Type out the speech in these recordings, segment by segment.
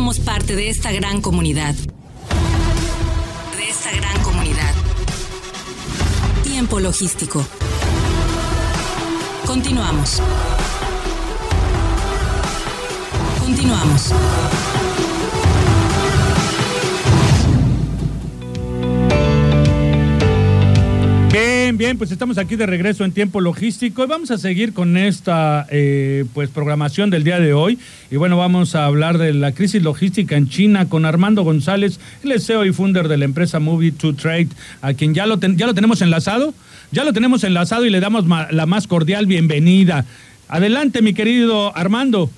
somos parte de esta gran comunidad. De esta gran comunidad. Tiempo logístico. Continuamos. Continuamos. Bien, bien, pues estamos aquí de regreso en tiempo logístico y vamos a seguir con esta eh, pues programación del día de hoy. Y bueno, vamos a hablar de la crisis logística en China con Armando González, el CEO y founder de la empresa Movie to Trade, a quien ya lo, ya lo tenemos enlazado. Ya lo tenemos enlazado y le damos la más cordial bienvenida. Adelante, mi querido Armando.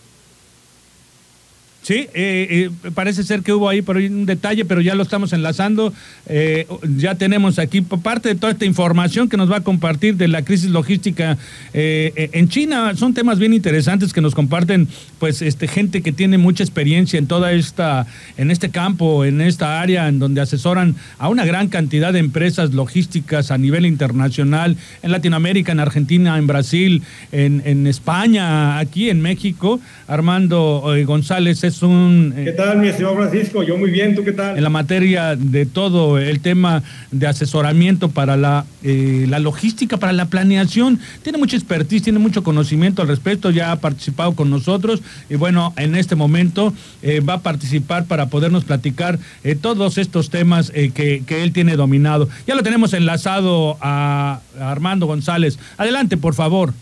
Sí, eh, eh, parece ser que hubo ahí por ahí un detalle, pero ya lo estamos enlazando. Eh, ya tenemos aquí parte de toda esta información que nos va a compartir de la crisis logística en China. Son temas bien interesantes que nos comparten, pues, este gente que tiene mucha experiencia en toda esta, en este campo, en esta área, en donde asesoran a una gran cantidad de empresas logísticas a nivel internacional, en Latinoamérica, en Argentina, en Brasil, en, en España, aquí en México. Armando González es un... Eh, ¿Qué tal, mi estimado Francisco? Yo muy bien, ¿tú qué tal? En la materia de todo el tema de asesoramiento para la, eh, la logística, para la planeación. Tiene mucha expertise, tiene mucho conocimiento al respecto, ya ha participado con nosotros y bueno, en este momento eh, va a participar para podernos platicar todos estos temas que, que, él tiene dominado. Ya lo tenemos enlazado a Armando González. Adelante, por favor.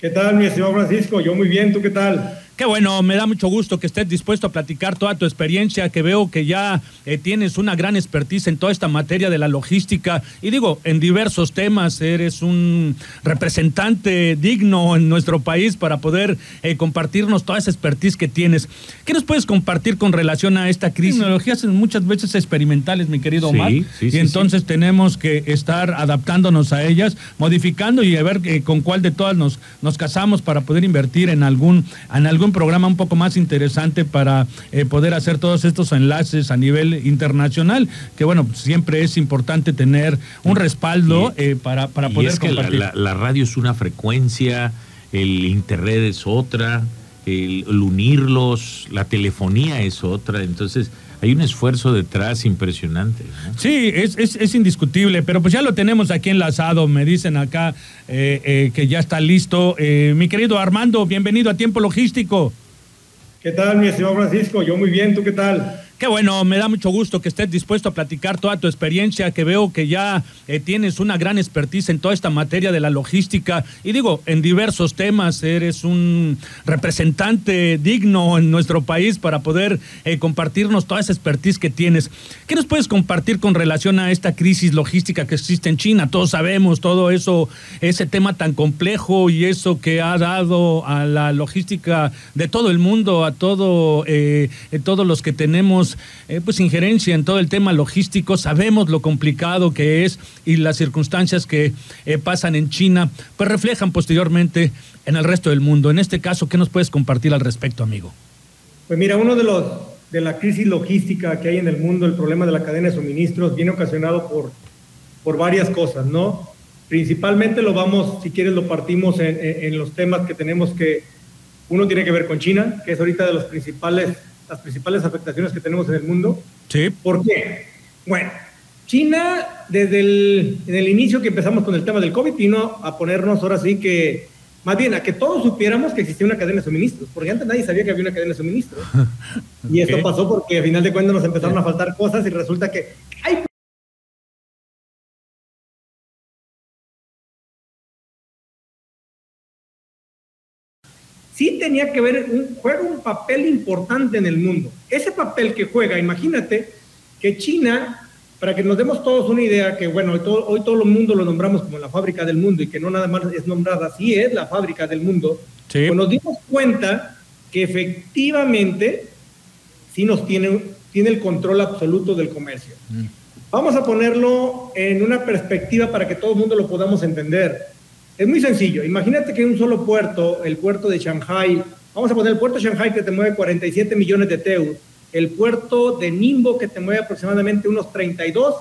¿Qué tal, mi estimado Francisco? Yo muy bien, ¿tú qué tal? Qué bueno, me da mucho gusto que estés dispuesto a platicar toda tu experiencia, que veo que ya eh, tienes una gran expertise en toda esta materia de la logística y digo, en diversos temas, eres un representante digno en nuestro país para poder eh, compartirnos toda esa expertise que tienes. ¿Qué nos puedes compartir con relación a esta crisis? Tecnologías muchas veces experimentales, mi querido Omar, sí, sí, y entonces tenemos que estar adaptándonos a ellas, modificando y a ver eh, con cuál de todas nos, nos casamos para poder invertir en algún, en algún un programa un poco más interesante para eh, poder hacer todos estos enlaces a nivel internacional, que bueno, siempre es importante tener un respaldo eh, para, para poder es que La, radio es una frecuencia, el internet es otra, el, unirlos, la telefonía es otra, entonces hay un esfuerzo detrás impresionante. Sí, es, es, es, indiscutible, pero pues ya lo tenemos aquí enlazado, me dicen acá eh, eh, que ya está listo. Eh, mi querido Armando, bienvenido a Tiempo Logístico. ¿Qué tal, mi estimado Francisco? Yo muy bien, ¿tú qué tal? Qué bueno, me da mucho gusto que estés dispuesto a platicar toda tu experiencia, que veo que ya eh, tienes una gran expertise en toda esta materia de la logística y digo, en diversos temas, eres un representante digno en nuestro país para poder eh, compartirnos toda esa expertise que tienes. ¿Qué nos puedes compartir con relación a esta crisis logística que existe en China? Todos sabemos todo eso, ese tema tan complejo y eso que ha dado a la logística de todo el mundo, a todo, eh, todos los que tenemos eh, pues injerencia en todo el tema logístico, sabemos lo complicado que es y las circunstancias que eh, pasan en China, pues reflejan posteriormente en el resto del mundo. En este caso, ¿qué nos puedes compartir al respecto, amigo? Pues mira, uno de los de la crisis logística que hay en el mundo, el problema de la cadena de suministros, viene ocasionado por, por varias cosas, ¿no? Principalmente lo vamos, si quieres, lo partimos en, en los temas que tenemos que, uno tiene que ver con China, que es ahorita de los principales las principales afectaciones que tenemos en el mundo. Sí. ¿Por qué? Bueno, China, desde el, en el inicio que empezamos con el tema del COVID, vino a ponernos ahora sí que, más bien, a que todos supiéramos que existía una cadena de suministros, porque antes nadie sabía que había una cadena de suministros. Y esto pasó porque a final de cuentas nos empezaron a faltar cosas y resulta que sí tenía que ver, un, juega un papel importante en el mundo. Ese papel que juega, imagínate que China, para que nos demos todos una idea, que bueno, hoy todo, hoy todo el mundo lo nombramos como la fábrica del mundo y que no nada más es nombrada, así es la fábrica del mundo, pues nos dimos cuenta que efectivamente sí nos tiene, tiene el control absoluto del comercio. Mm. Vamos a ponerlo en una perspectiva para que todo el mundo lo podamos entender. Es muy sencillo. Imagínate que un solo puerto, el puerto de Shanghai, vamos a poner el puerto de Shanghai que te mueve 47 millones de teus, el puerto de Nimbo que te mueve aproximadamente unos 32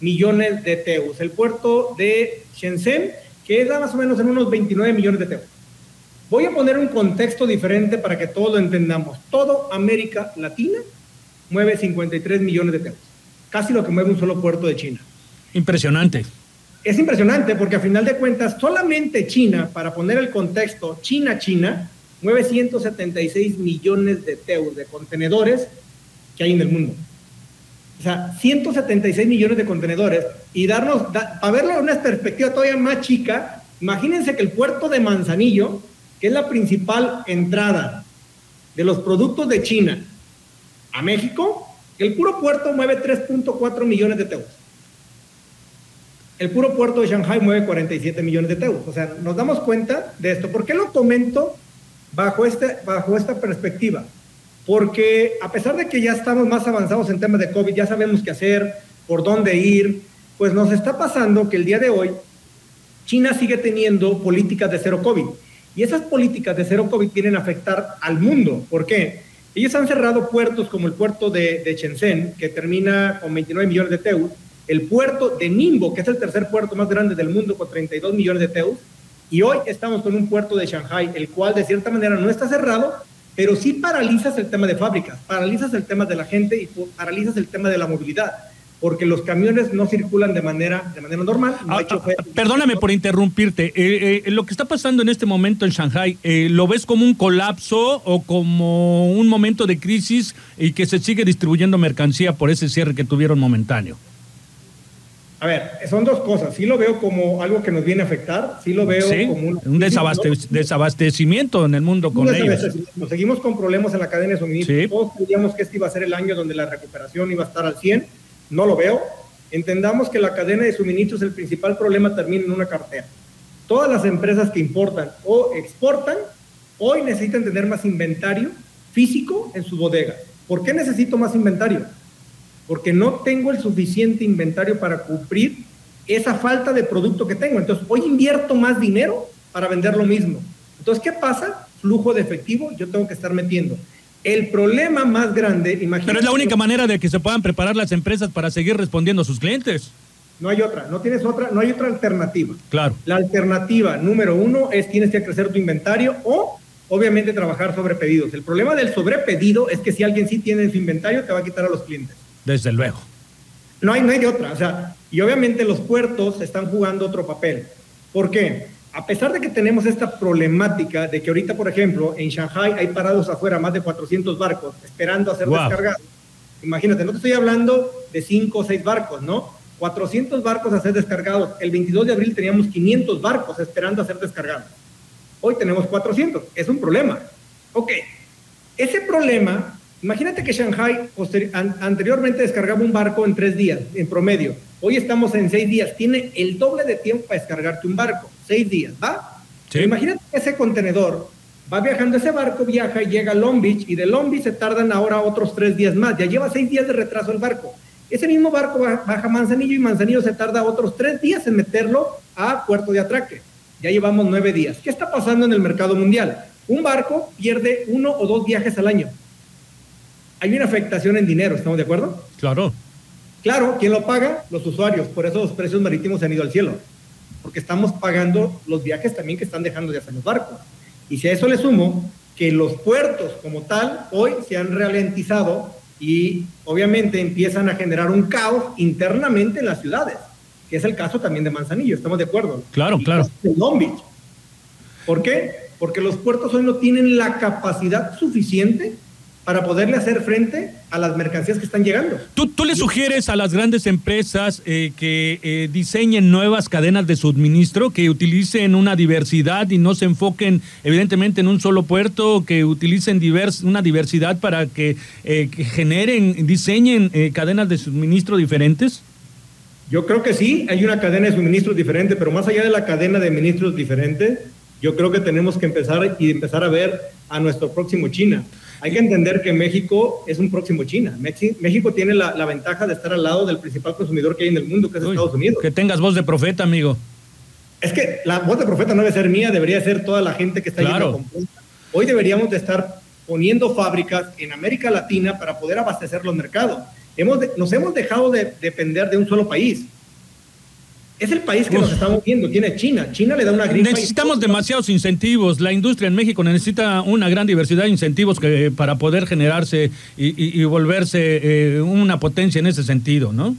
millones de teus, el puerto de Shenzhen que da más o menos en unos 29 millones de teus. Voy a poner un contexto diferente para que todos lo entendamos. Todo América Latina mueve 53 millones de pesos, casi lo que mueve un solo puerto de China. Impresionante. Es impresionante porque a final de cuentas solamente China, para poner el contexto, China, China, mueve 176 millones de teus, de contenedores que hay en el mundo. O sea, 176 millones de contenedores y darnos, para verlo una perspectiva todavía más chica, imagínense que el puerto de Manzanillo, que es la principal entrada de los productos de China a México, el puro puerto mueve 3.4 millones de teus. El puro puerto de Shanghai mueve 47 millones de teus. O sea, nos damos cuenta de esto. ¿Por qué lo comento bajo, este, bajo esta perspectiva? Porque a pesar de que ya estamos más avanzados en temas de COVID, ya sabemos qué hacer, por dónde ir, pues nos está pasando que el día de hoy China sigue teniendo políticas de cero COVID. Y esas políticas de cero COVID vienen a afectar al mundo. ¿Por qué? Ellos han cerrado puertos como el puerto de, de Shenzhen, que termina con 29 millones de teus, el puerto de Ningbo, que es el tercer puerto más grande del mundo con 32 millones de teus, y hoy estamos con un puerto de Shanghai, el cual de cierta manera no está cerrado, pero sí paralizas el tema de fábricas, paralizas el tema de la gente y paralizas el tema de la movilidad porque los camiones no circulan de manera, de manera normal. Ah, ah, perdóname por interrumpirte. Eh, eh, lo que está pasando en este momento en Shanghai, eh, ¿lo ves como un colapso o como un momento de crisis y que se sigue distribuyendo mercancía por ese cierre que tuvieron momentáneo? A ver, son dos cosas. Sí lo veo como algo que nos viene a afectar, sí lo veo como un, desabastecimiento en el mundo con ellos. Seguimos con problemas en la cadena de suministro. Todos creíamos que este iba a ser el año donde la recuperación iba a estar al 100. No lo veo. Entendamos que la cadena de suministros, el principal problema termina en una cartera. Todas las empresas que importan o exportan hoy necesitan tener más inventario físico en sus bodegas. ¿Por qué necesito más inventario? Porque no tengo el suficiente inventario para cubrir esa falta de producto que tengo. Entonces, hoy invierto más dinero para vender lo mismo. Entonces, ¿qué pasa? Flujo de efectivo, yo tengo que estar metiendo. El problema más grande, imagínate. Pero es la única manera de que se puedan preparar las empresas para seguir respondiendo a sus clientes. No hay otra, no tienes otra, no hay otra alternativa. Claro. La alternativa número uno es tienes que crecer tu inventario o obviamente trabajar sobre pedidos. El problema del sobrepedido es que si alguien sí tiene su inventario, te va a quitar a los clientes. Desde luego. No hay, no hay de otra. O sea, y obviamente los puertos están jugando otro papel. ¿Por qué? A pesar de que tenemos esta problemática de que ahorita, por ejemplo, en Shanghai hay parados afuera más de 400 barcos esperando a ser descargados. Imagínate, no te estoy hablando de 5 o 6 barcos, ¿no? 400 barcos a ser descargados. El 22 de abril teníamos 500 barcos esperando a ser descargados. Hoy tenemos 400. Es un problema. Ok. Ese problema Imagínate que Shanghai anteriormente descargaba un barco en tres días, en promedio. Hoy estamos en seis días. Tiene el doble de tiempo para descargarte un barco. Seis días, ¿va? Imagínate que ese contenedor va viajando, ese barco viaja y llega a Long Beach y de Long Beach se tardan ahora otros tres días más. Ya lleva seis días de retraso el barco. Ese mismo barco baja a Manzanillo y Manzanillo se tarda otros tres días en meterlo a puerto de atraque. Ya llevamos nueve días. ¿Qué está pasando en el mercado mundial? Un barco pierde uno o dos viajes al año hay una afectación en dinero, ¿estamos de acuerdo? Claro. Claro, ¿quién lo paga? Los usuarios. Por eso los precios marítimos se han ido al cielo. Porque estamos pagando los viajes también que están dejando de hacer los barcos. Y si a eso le sumo que los puertos como tal hoy se han ralentizado y obviamente empiezan a generar un caos internamente en las ciudades, que es el caso también de Manzanillo, ¿estamos de acuerdo? Claro, claro. De Long Beach. ¿Por qué? Porque los puertos hoy no tienen la capacidad suficiente para poderle hacer frente a las mercancías que están llegando. ¿Tú, tú le sugieres a las grandes empresas eh, que eh, diseñen nuevas cadenas de suministro, que utilicen una diversidad y no se enfoquen evidentemente en un solo puerto, que utilicen divers, una diversidad para que, eh, que generen, diseñen cadenas de suministro diferentes? Yo creo que sí, hay una cadena de suministros diferente, pero más allá de la cadena de ministros diferente, yo creo que tenemos que empezar y empezar a ver a nuestro próximo China. Hay que entender que México es un próximo China. México tiene la, ventaja de estar al lado del principal consumidor que hay en el mundo, que es Estados Unidos. Que tengas voz de profeta, amigo. Es que la voz de profeta no debe ser mía, debería ser toda la gente que está claro. Hoy deberíamos de estar poniendo fábricas en América Latina para poder abastecer los mercados. Hemos nos hemos dejado de depender de un solo país. Es el país que nos estamos viendo, tiene China. China le da una gripa. Necesitamos demasiados incentivos. La industria en México necesita una gran diversidad de incentivos que, para poder generarse y, volverse eh, una potencia en ese sentido, ¿no?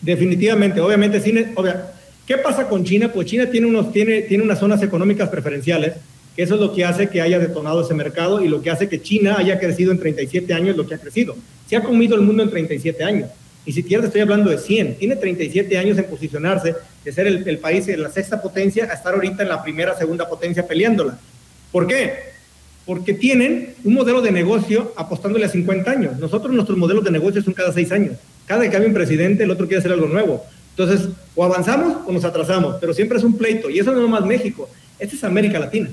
Definitivamente, obviamente, ¿qué pasa con China? Pues China tiene, unos, tiene, tiene unas zonas económicas preferenciales, que eso es lo que hace que haya detonado ese mercado y lo que hace que China haya crecido en 37 años lo que ha crecido. Se ha comido el mundo en 37 años. Ni siquiera estoy hablando de 100. Tiene 37 años en posicionarse, de ser el, el país de la sexta potencia a estar ahorita en la primera, segunda potencia peleándola. ¿Por qué? Porque tienen un modelo de negocio apostándole a 50 años. Nosotros nuestros modelos de negocio son cada 6 años. Cada que hay un presidente, el otro quiere hacer algo nuevo. Entonces, o avanzamos o nos atrasamos, pero siempre es un pleito. Y eso no es más México, esta es América Latina.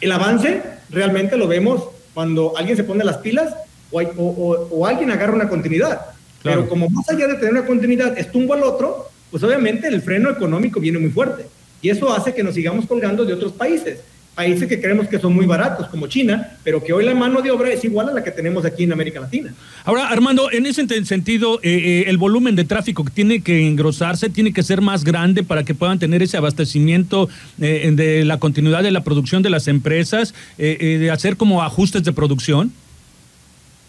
El avance realmente lo vemos cuando alguien se pone las pilas o, o, o alguien agarra una continuidad. Pero como más allá de tener una continuidad es tumbo al otro, pues obviamente el freno económico viene muy fuerte. Y eso hace que nos sigamos colgando de otros países. Países que creemos que son muy baratos, como China, pero que hoy la mano de obra es igual a la que tenemos aquí en América Latina. Ahora, Armando, en ese sentido, eh, eh, el volumen de tráfico tiene que engrosarse, tiene que ser más grande para que puedan tener ese abastecimiento eh, de la continuidad de la producción de las empresas, de hacer como ajustes de producción.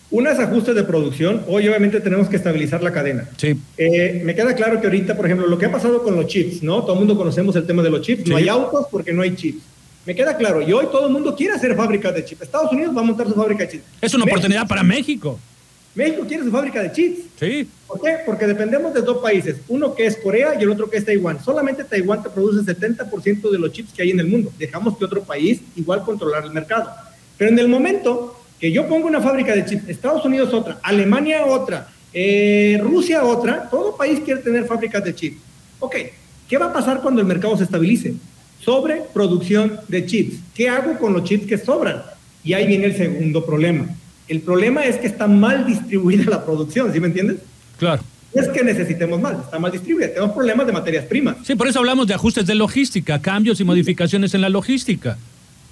Unas ajustes de producción, hoy obviamente tenemos que estabilizar la cadena. Sí. Eh, me queda claro que ahorita, por ejemplo, lo que ha pasado con los chips, ¿no? Todo el mundo conocemos el tema de los chips, no hay autos porque no hay chips. Me queda claro, y hoy todo el mundo quiere hacer fábricas de chips. Estados Unidos va a montar su fábrica de chips. Es una oportunidad para México. México quiere su fábrica de chips. Sí. ¿Por qué? Porque dependemos de dos países, uno que es Corea y el otro que es Taiwán. Solamente Taiwán te produce 70% de los chips que hay en el mundo. Dejamos que otro país igual controlar el mercado. Pero en el momento que yo pongo una fábrica de chips, Estados Unidos otra, Alemania otra, eh, Rusia otra, todo país quiere tener fábricas de chips. Ok, ¿qué va a pasar cuando el mercado se estabilice? Sobre producción de chips. ¿Qué hago con los chips que sobran? Y ahí viene el segundo problema. El problema es que está mal distribuida la producción, ¿sí me entiendes? Claro. es que necesitemos más, está mal distribuida. Tenemos problemas de materias primas. Sí, por eso hablamos de ajustes de logística, cambios y modificaciones en la logística.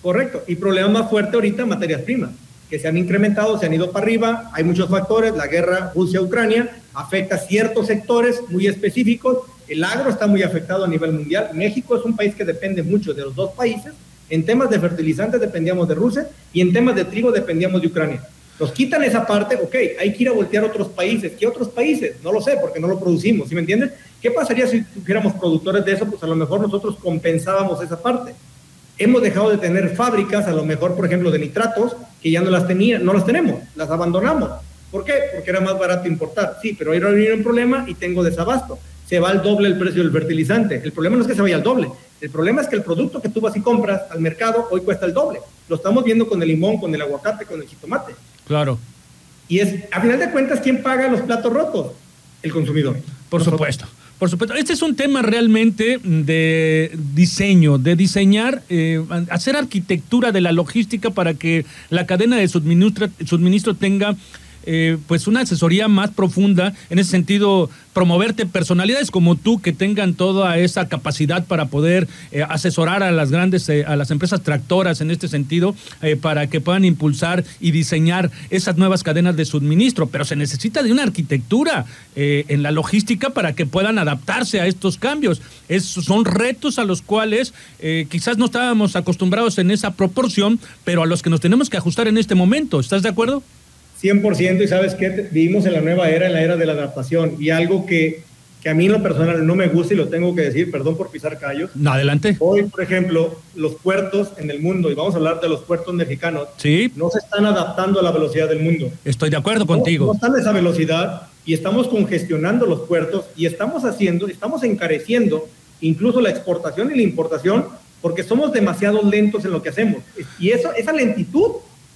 Correcto. Y problema más fuerte ahorita, materias primas que se han incrementado, se han ido para arriba, hay muchos factores, la guerra Rusia-Ucrania afecta ciertos sectores muy específicos, el agro está muy afectado a nivel mundial, México es un país que depende mucho de los dos países, en temas de fertilizantes dependíamos de Rusia y en temas de trigo dependíamos de Ucrania. Nos quitan esa parte, ok, hay que ir a voltear a otros países. ¿Qué otros países? No lo sé, porque no lo producimos, ¿sí me entiendes? ¿Qué pasaría si tuviéramos productores de eso? Pues a lo mejor nosotros compensábamos esa parte. Hemos dejado de tener fábricas, a lo mejor, por ejemplo, de nitratos, que ya no las tenía, no las tenemos, las abandonamos. ¿Por qué? Porque era más barato importar. Sí, pero ahora viene un problema y tengo desabasto. Se va al doble el precio del fertilizante. El problema no es que se vaya al doble. El problema es que el producto que tú vas y compras al mercado hoy cuesta el doble. Lo estamos viendo con el limón, con el aguacate, con el jitomate. Claro. Y es, a final de cuentas, ¿quién paga los platos rotos? El consumidor. Por supuesto. Por supuesto, este es un tema realmente de diseño, de diseñar, eh, hacer arquitectura de la logística para que la cadena de suministro, suministro tenga eh, pues una asesoría más profunda, en ese sentido, promoverte personalidades como tú que tengan toda esa capacidad para poder eh, asesorar a las grandes, eh, a las empresas tractoras en este sentido, para que puedan impulsar y diseñar esas nuevas cadenas de suministro. Pero se necesita de una arquitectura en la logística para que puedan adaptarse a estos cambios. Es, son retos a los cuales quizás no estábamos acostumbrados en esa proporción, pero a los que nos tenemos que ajustar en este momento. ¿Estás de acuerdo? 100% y sabes que vivimos en la nueva era, en la era de la adaptación y algo que, que, a mí en lo personal no me gusta y lo tengo que decir, perdón por pisar callos. No, adelante. Hoy, por ejemplo, los puertos en el mundo, y vamos a hablar de los puertos mexicanos, ¿Sí? no se están adaptando a la velocidad del mundo. Estoy de acuerdo contigo. No, están a esa velocidad y estamos congestionando los puertos y estamos haciendo, estamos encareciendo incluso la exportación y la importación porque somos demasiado lentos en lo que hacemos. Y eso, esa lentitud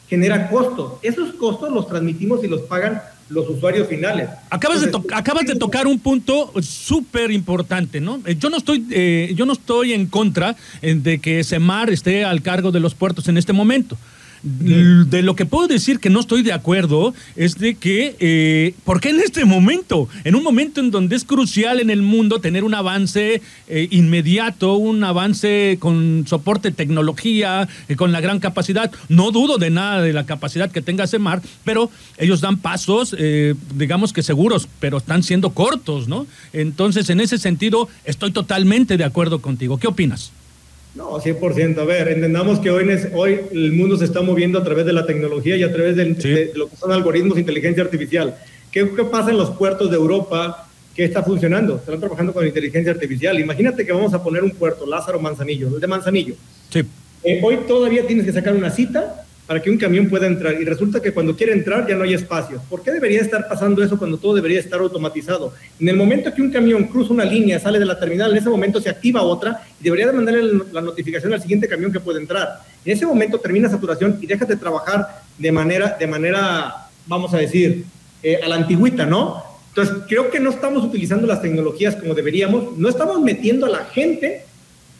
genera costos. Esos costos los transmitimos y los pagan los usuarios finales. Acabas, de, acabas de tocar un punto súper importante, ¿no? Eh, yo no estoy, eh, yo no estoy en contra eh, de que Semar esté al cargo de los puertos en este momento. De lo que puedo decir que no estoy de acuerdo es de que, eh, ¿por qué en este momento? En un momento en donde es crucial en el mundo tener un avance eh, inmediato, un avance con soporte tecnología, eh, con la gran capacidad. No dudo de nada de la capacidad que tenga CEMAR, pero ellos dan pasos, eh, digamos que seguros, pero están siendo cortos, ¿no? Entonces, en ese sentido, estoy totalmente de acuerdo contigo. ¿Qué opinas? No, 100%. A ver, entendamos que hoy, hoy el mundo se está moviendo a través de la tecnología y a través de, de lo que son algoritmos de inteligencia artificial. ¿Qué, ¿Qué, pasa en los puertos de Europa? ¿Qué está funcionando? Están trabajando con inteligencia artificial. Imagínate que vamos a poner un puerto, Lázaro Manzanillo, el de Manzanillo. Sí. Eh, hoy todavía tienes que sacar una cita para que un camión pueda entrar y resulta que cuando quiere entrar ya no hay espacio. ¿Por qué debería estar pasando eso cuando todo debería estar automatizado? En el momento que un camión cruza una línea, sale de la terminal, en ese momento se activa otra y debería de mandarle la notificación al siguiente camión que puede entrar. En ese momento termina saturación y déjate trabajar de manera, de manera vamos a decir, eh, a la antigüita, ¿no? Entonces, creo que no estamos utilizando las tecnologías como deberíamos, no estamos metiendo a la gente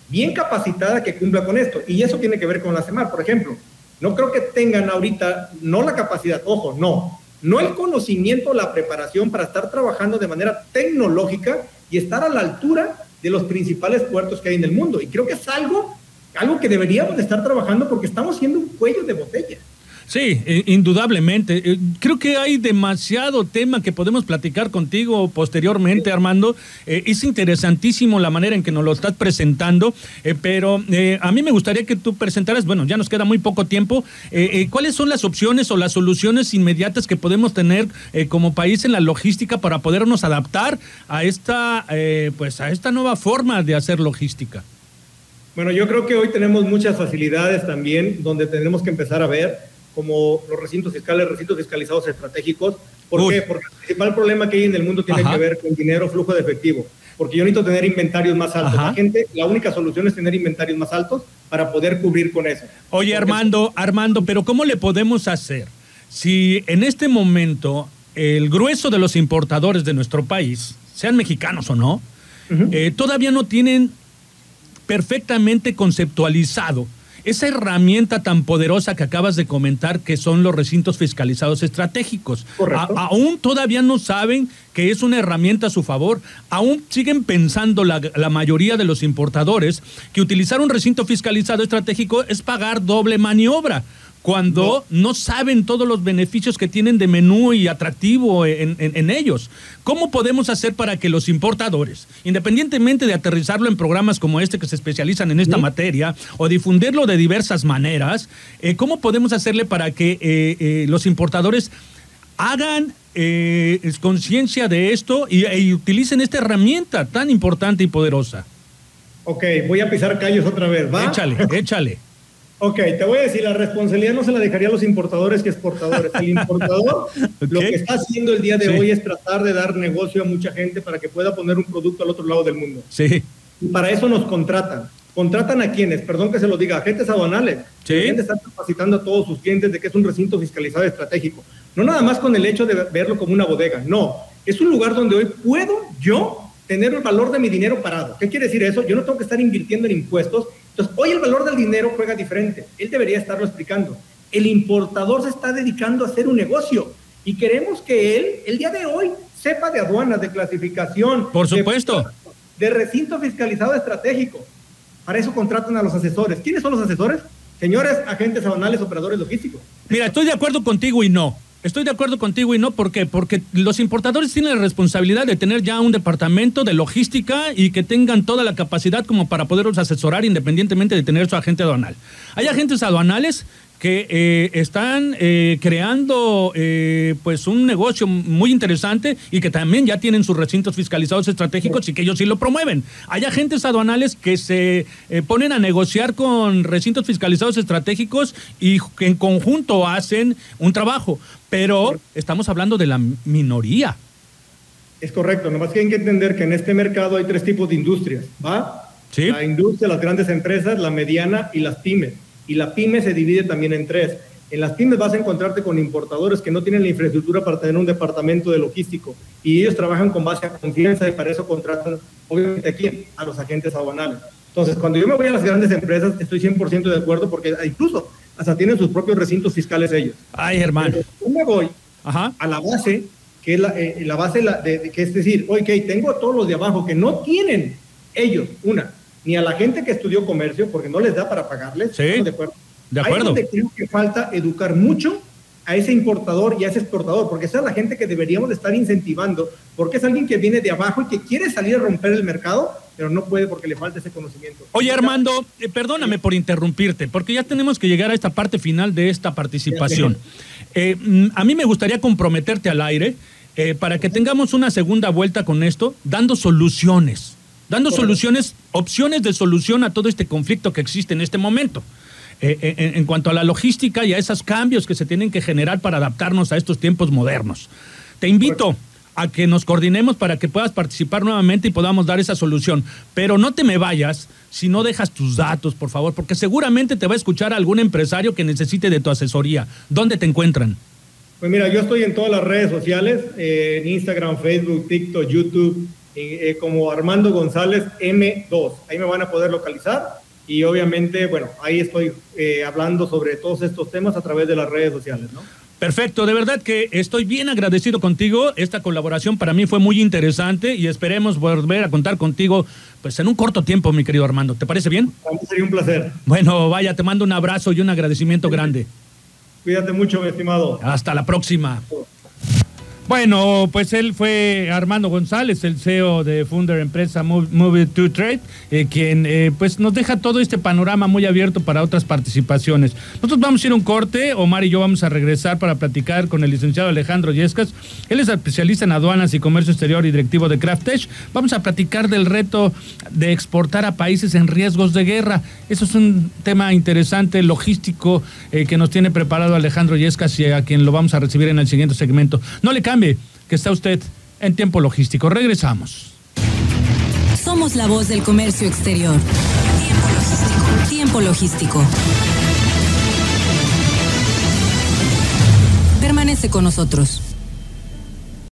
bien capacitada que cumpla con esto. Y eso tiene que ver con la CEMAR, por ejemplo. No creo que tengan ahorita, no la capacidad, ojo, no, no el conocimiento, la preparación para estar trabajando de manera tecnológica y estar a la altura de los principales puertos que hay en el mundo. Y creo que es algo, algo que deberíamos de estar trabajando porque estamos siendo un cuello de botella. Sí, indudablemente. Eh, creo que hay demasiado tema que podemos platicar contigo posteriormente, Armando. Eh, es interesantísimo la manera en que nos lo estás presentando, eh, pero a mí me gustaría que tú presentaras, bueno, ya nos queda muy poco tiempo, ¿cuáles son las opciones o las soluciones inmediatas que podemos tener como país en la logística para podernos adaptar a esta, pues, a esta nueva forma de hacer logística? Bueno, yo creo que hoy tenemos muchas facilidades también donde tenemos que empezar a ver como los recintos fiscales, recintos fiscalizados estratégicos. ¿Por qué? Porque el principal problema que hay en el mundo tiene que ver con dinero, flujo de efectivo. Porque yo necesito tener inventarios más altos. La gente, la única solución es tener inventarios más altos para poder cubrir con eso. Oye, Armando, Armando, pero ¿cómo le podemos hacer si en este momento el grueso de los importadores de nuestro país, sean mexicanos o no, eh, todavía no tienen perfectamente conceptualizado esa herramienta tan poderosa que acabas de comentar, que son los recintos fiscalizados estratégicos. aún todavía no saben que es una herramienta a su favor. Aún siguen pensando la, la, mayoría de los importadores que utilizar un recinto fiscalizado estratégico es pagar doble maniobra cuando no. saben todos los beneficios que tienen de menú y atractivo en, ellos. ¿Cómo podemos hacer para que los importadores, independientemente de aterrizarlo en programas como este que se especializan en esta materia o difundirlo de diversas maneras, eh, cómo podemos hacerle para que eh, eh, los importadores hagan conciencia de esto y, y utilicen esta herramienta tan importante y poderosa? Ok, voy a pisar callos otra vez, ¿va? Échale, échale. Ok, te voy a decir, la responsabilidad no se la dejaría a los importadores que exportadores. El importador lo que está haciendo el día de hoy es tratar de dar negocio a mucha gente para que pueda poner un producto al otro lado del mundo. Sí. Y para eso nos contratan. ¿Contratan a quienes? Perdón que se lo diga, agentes aduanales. Sí. La gente está capacitando a todos sus clientes de que es un recinto fiscalizado estratégico. No nada más con el hecho de verlo como una bodega, no. Es un lugar donde hoy puedo yo tener el valor de mi dinero parado. ¿Qué quiere decir eso? Yo no tengo que estar invirtiendo en impuestos entonces, hoy el valor del dinero juega diferente. Él debería estarlo explicando. El importador se está dedicando a hacer un negocio y queremos que él, el día de hoy, sepa de aduanas, de clasificación. Por supuesto. De, de recinto fiscalizado estratégico. Para eso contratan a los asesores. ¿Quiénes son los asesores? Señores agentes aduanales, operadores logísticos. Mira, estoy de acuerdo contigo y no. Estoy de acuerdo contigo y no, ¿por qué? Porque los importadores tienen la responsabilidad de tener ya un departamento de logística y que tengan toda la capacidad como para poderlos asesorar independientemente de tener su agente aduanal. Hay agentes aduanales que eh, están eh, creando eh, pues un negocio muy interesante y que también ya tienen sus recintos fiscalizados estratégicos y que ellos sí lo promueven. Hay agentes aduanales que se ponen a negociar con recintos fiscalizados estratégicos y que en conjunto hacen un trabajo, pero estamos hablando de la minoría. Es correcto, nomás que hay que entender que en este mercado hay tres tipos de industrias, ¿va? Sí. La industria, las grandes empresas, la mediana y las pymes y la pyme se divide también en tres. En las pymes vas a encontrarte con importadores que no tienen la infraestructura para tener un departamento de logístico y ellos trabajan con base a confianza y para eso contratan, obviamente aquí, a los agentes aduanales. Entonces, cuando yo me voy a las grandes empresas, estoy 100% de acuerdo porque incluso hasta tienen sus propios recintos fiscales ellos. Ay, hermano. yo me voy a la base, que es la, eh, la base de, que es decir, ok, tengo a todos los de abajo que no tienen ellos, una, ni a la gente que estudió comercio, porque no les da para pagarles. Sí, de acuerdo. De acuerdo. creo que falta educar mucho a ese importador y a ese exportador, porque esa es la gente que deberíamos estar incentivando, porque es alguien que viene de abajo y que quiere salir a romper el mercado, pero no puede porque le falta ese conocimiento. Oye, Armando, eh, perdóname por interrumpirte, porque ya tenemos que llegar a esta parte final de esta participación. Eh, mm, a mí me gustaría comprometerte al aire eh, para que tengamos una segunda vuelta con esto, dando soluciones, dando soluciones, opciones de solución a todo este conflicto que existe en este momento. Eh, eh, en, cuanto a la logística y a esos cambios que se tienen que generar para adaptarnos a estos tiempos modernos. Te invito a que nos coordinemos para que puedas participar nuevamente y podamos dar esa solución. Pero no te me vayas si no dejas tus datos, por favor, porque seguramente te va a escuchar algún empresario que necesite de tu asesoría. ¿Dónde te encuentran? Pues mira, yo estoy en todas las redes sociales, eh, en Instagram, Facebook, TikTok, YouTube, como Armando González M2. Ahí me van a poder localizar y obviamente, bueno, ahí estoy eh, hablando sobre todos estos temas a través de las redes sociales, ¿no? Perfecto, de verdad que estoy bien agradecido contigo. Esta colaboración para mí fue muy interesante y esperemos volver a contar contigo pues en un corto tiempo, mi querido Armando. ¿Te parece bien? Para sería un placer. Bueno, vaya, te mando un abrazo y un agradecimiento grande. Cuídate mucho, mi estimado. Hasta la próxima. Bueno, pues él fue Armando González, el CEO de Funder Empresa Move to Trade, eh, quien eh, pues nos deja todo este panorama muy abierto para otras participaciones. Nosotros vamos a ir un corte, Omar y yo vamos a regresar para platicar con el licenciado Alejandro Yescas. Él es especialista en aduanas y comercio exterior y directivo de Craftech. Vamos a platicar del reto de exportar a países en riesgos de guerra. Eso es un tema interesante, logístico, eh, que nos tiene preparado Alejandro Yescas y a quien lo vamos a recibir en el siguiente segmento. No le que está usted en tiempo logístico. Regresamos. Somos la voz del comercio exterior. Tiempo logístico. Tiempo logístico. Permanece con nosotros.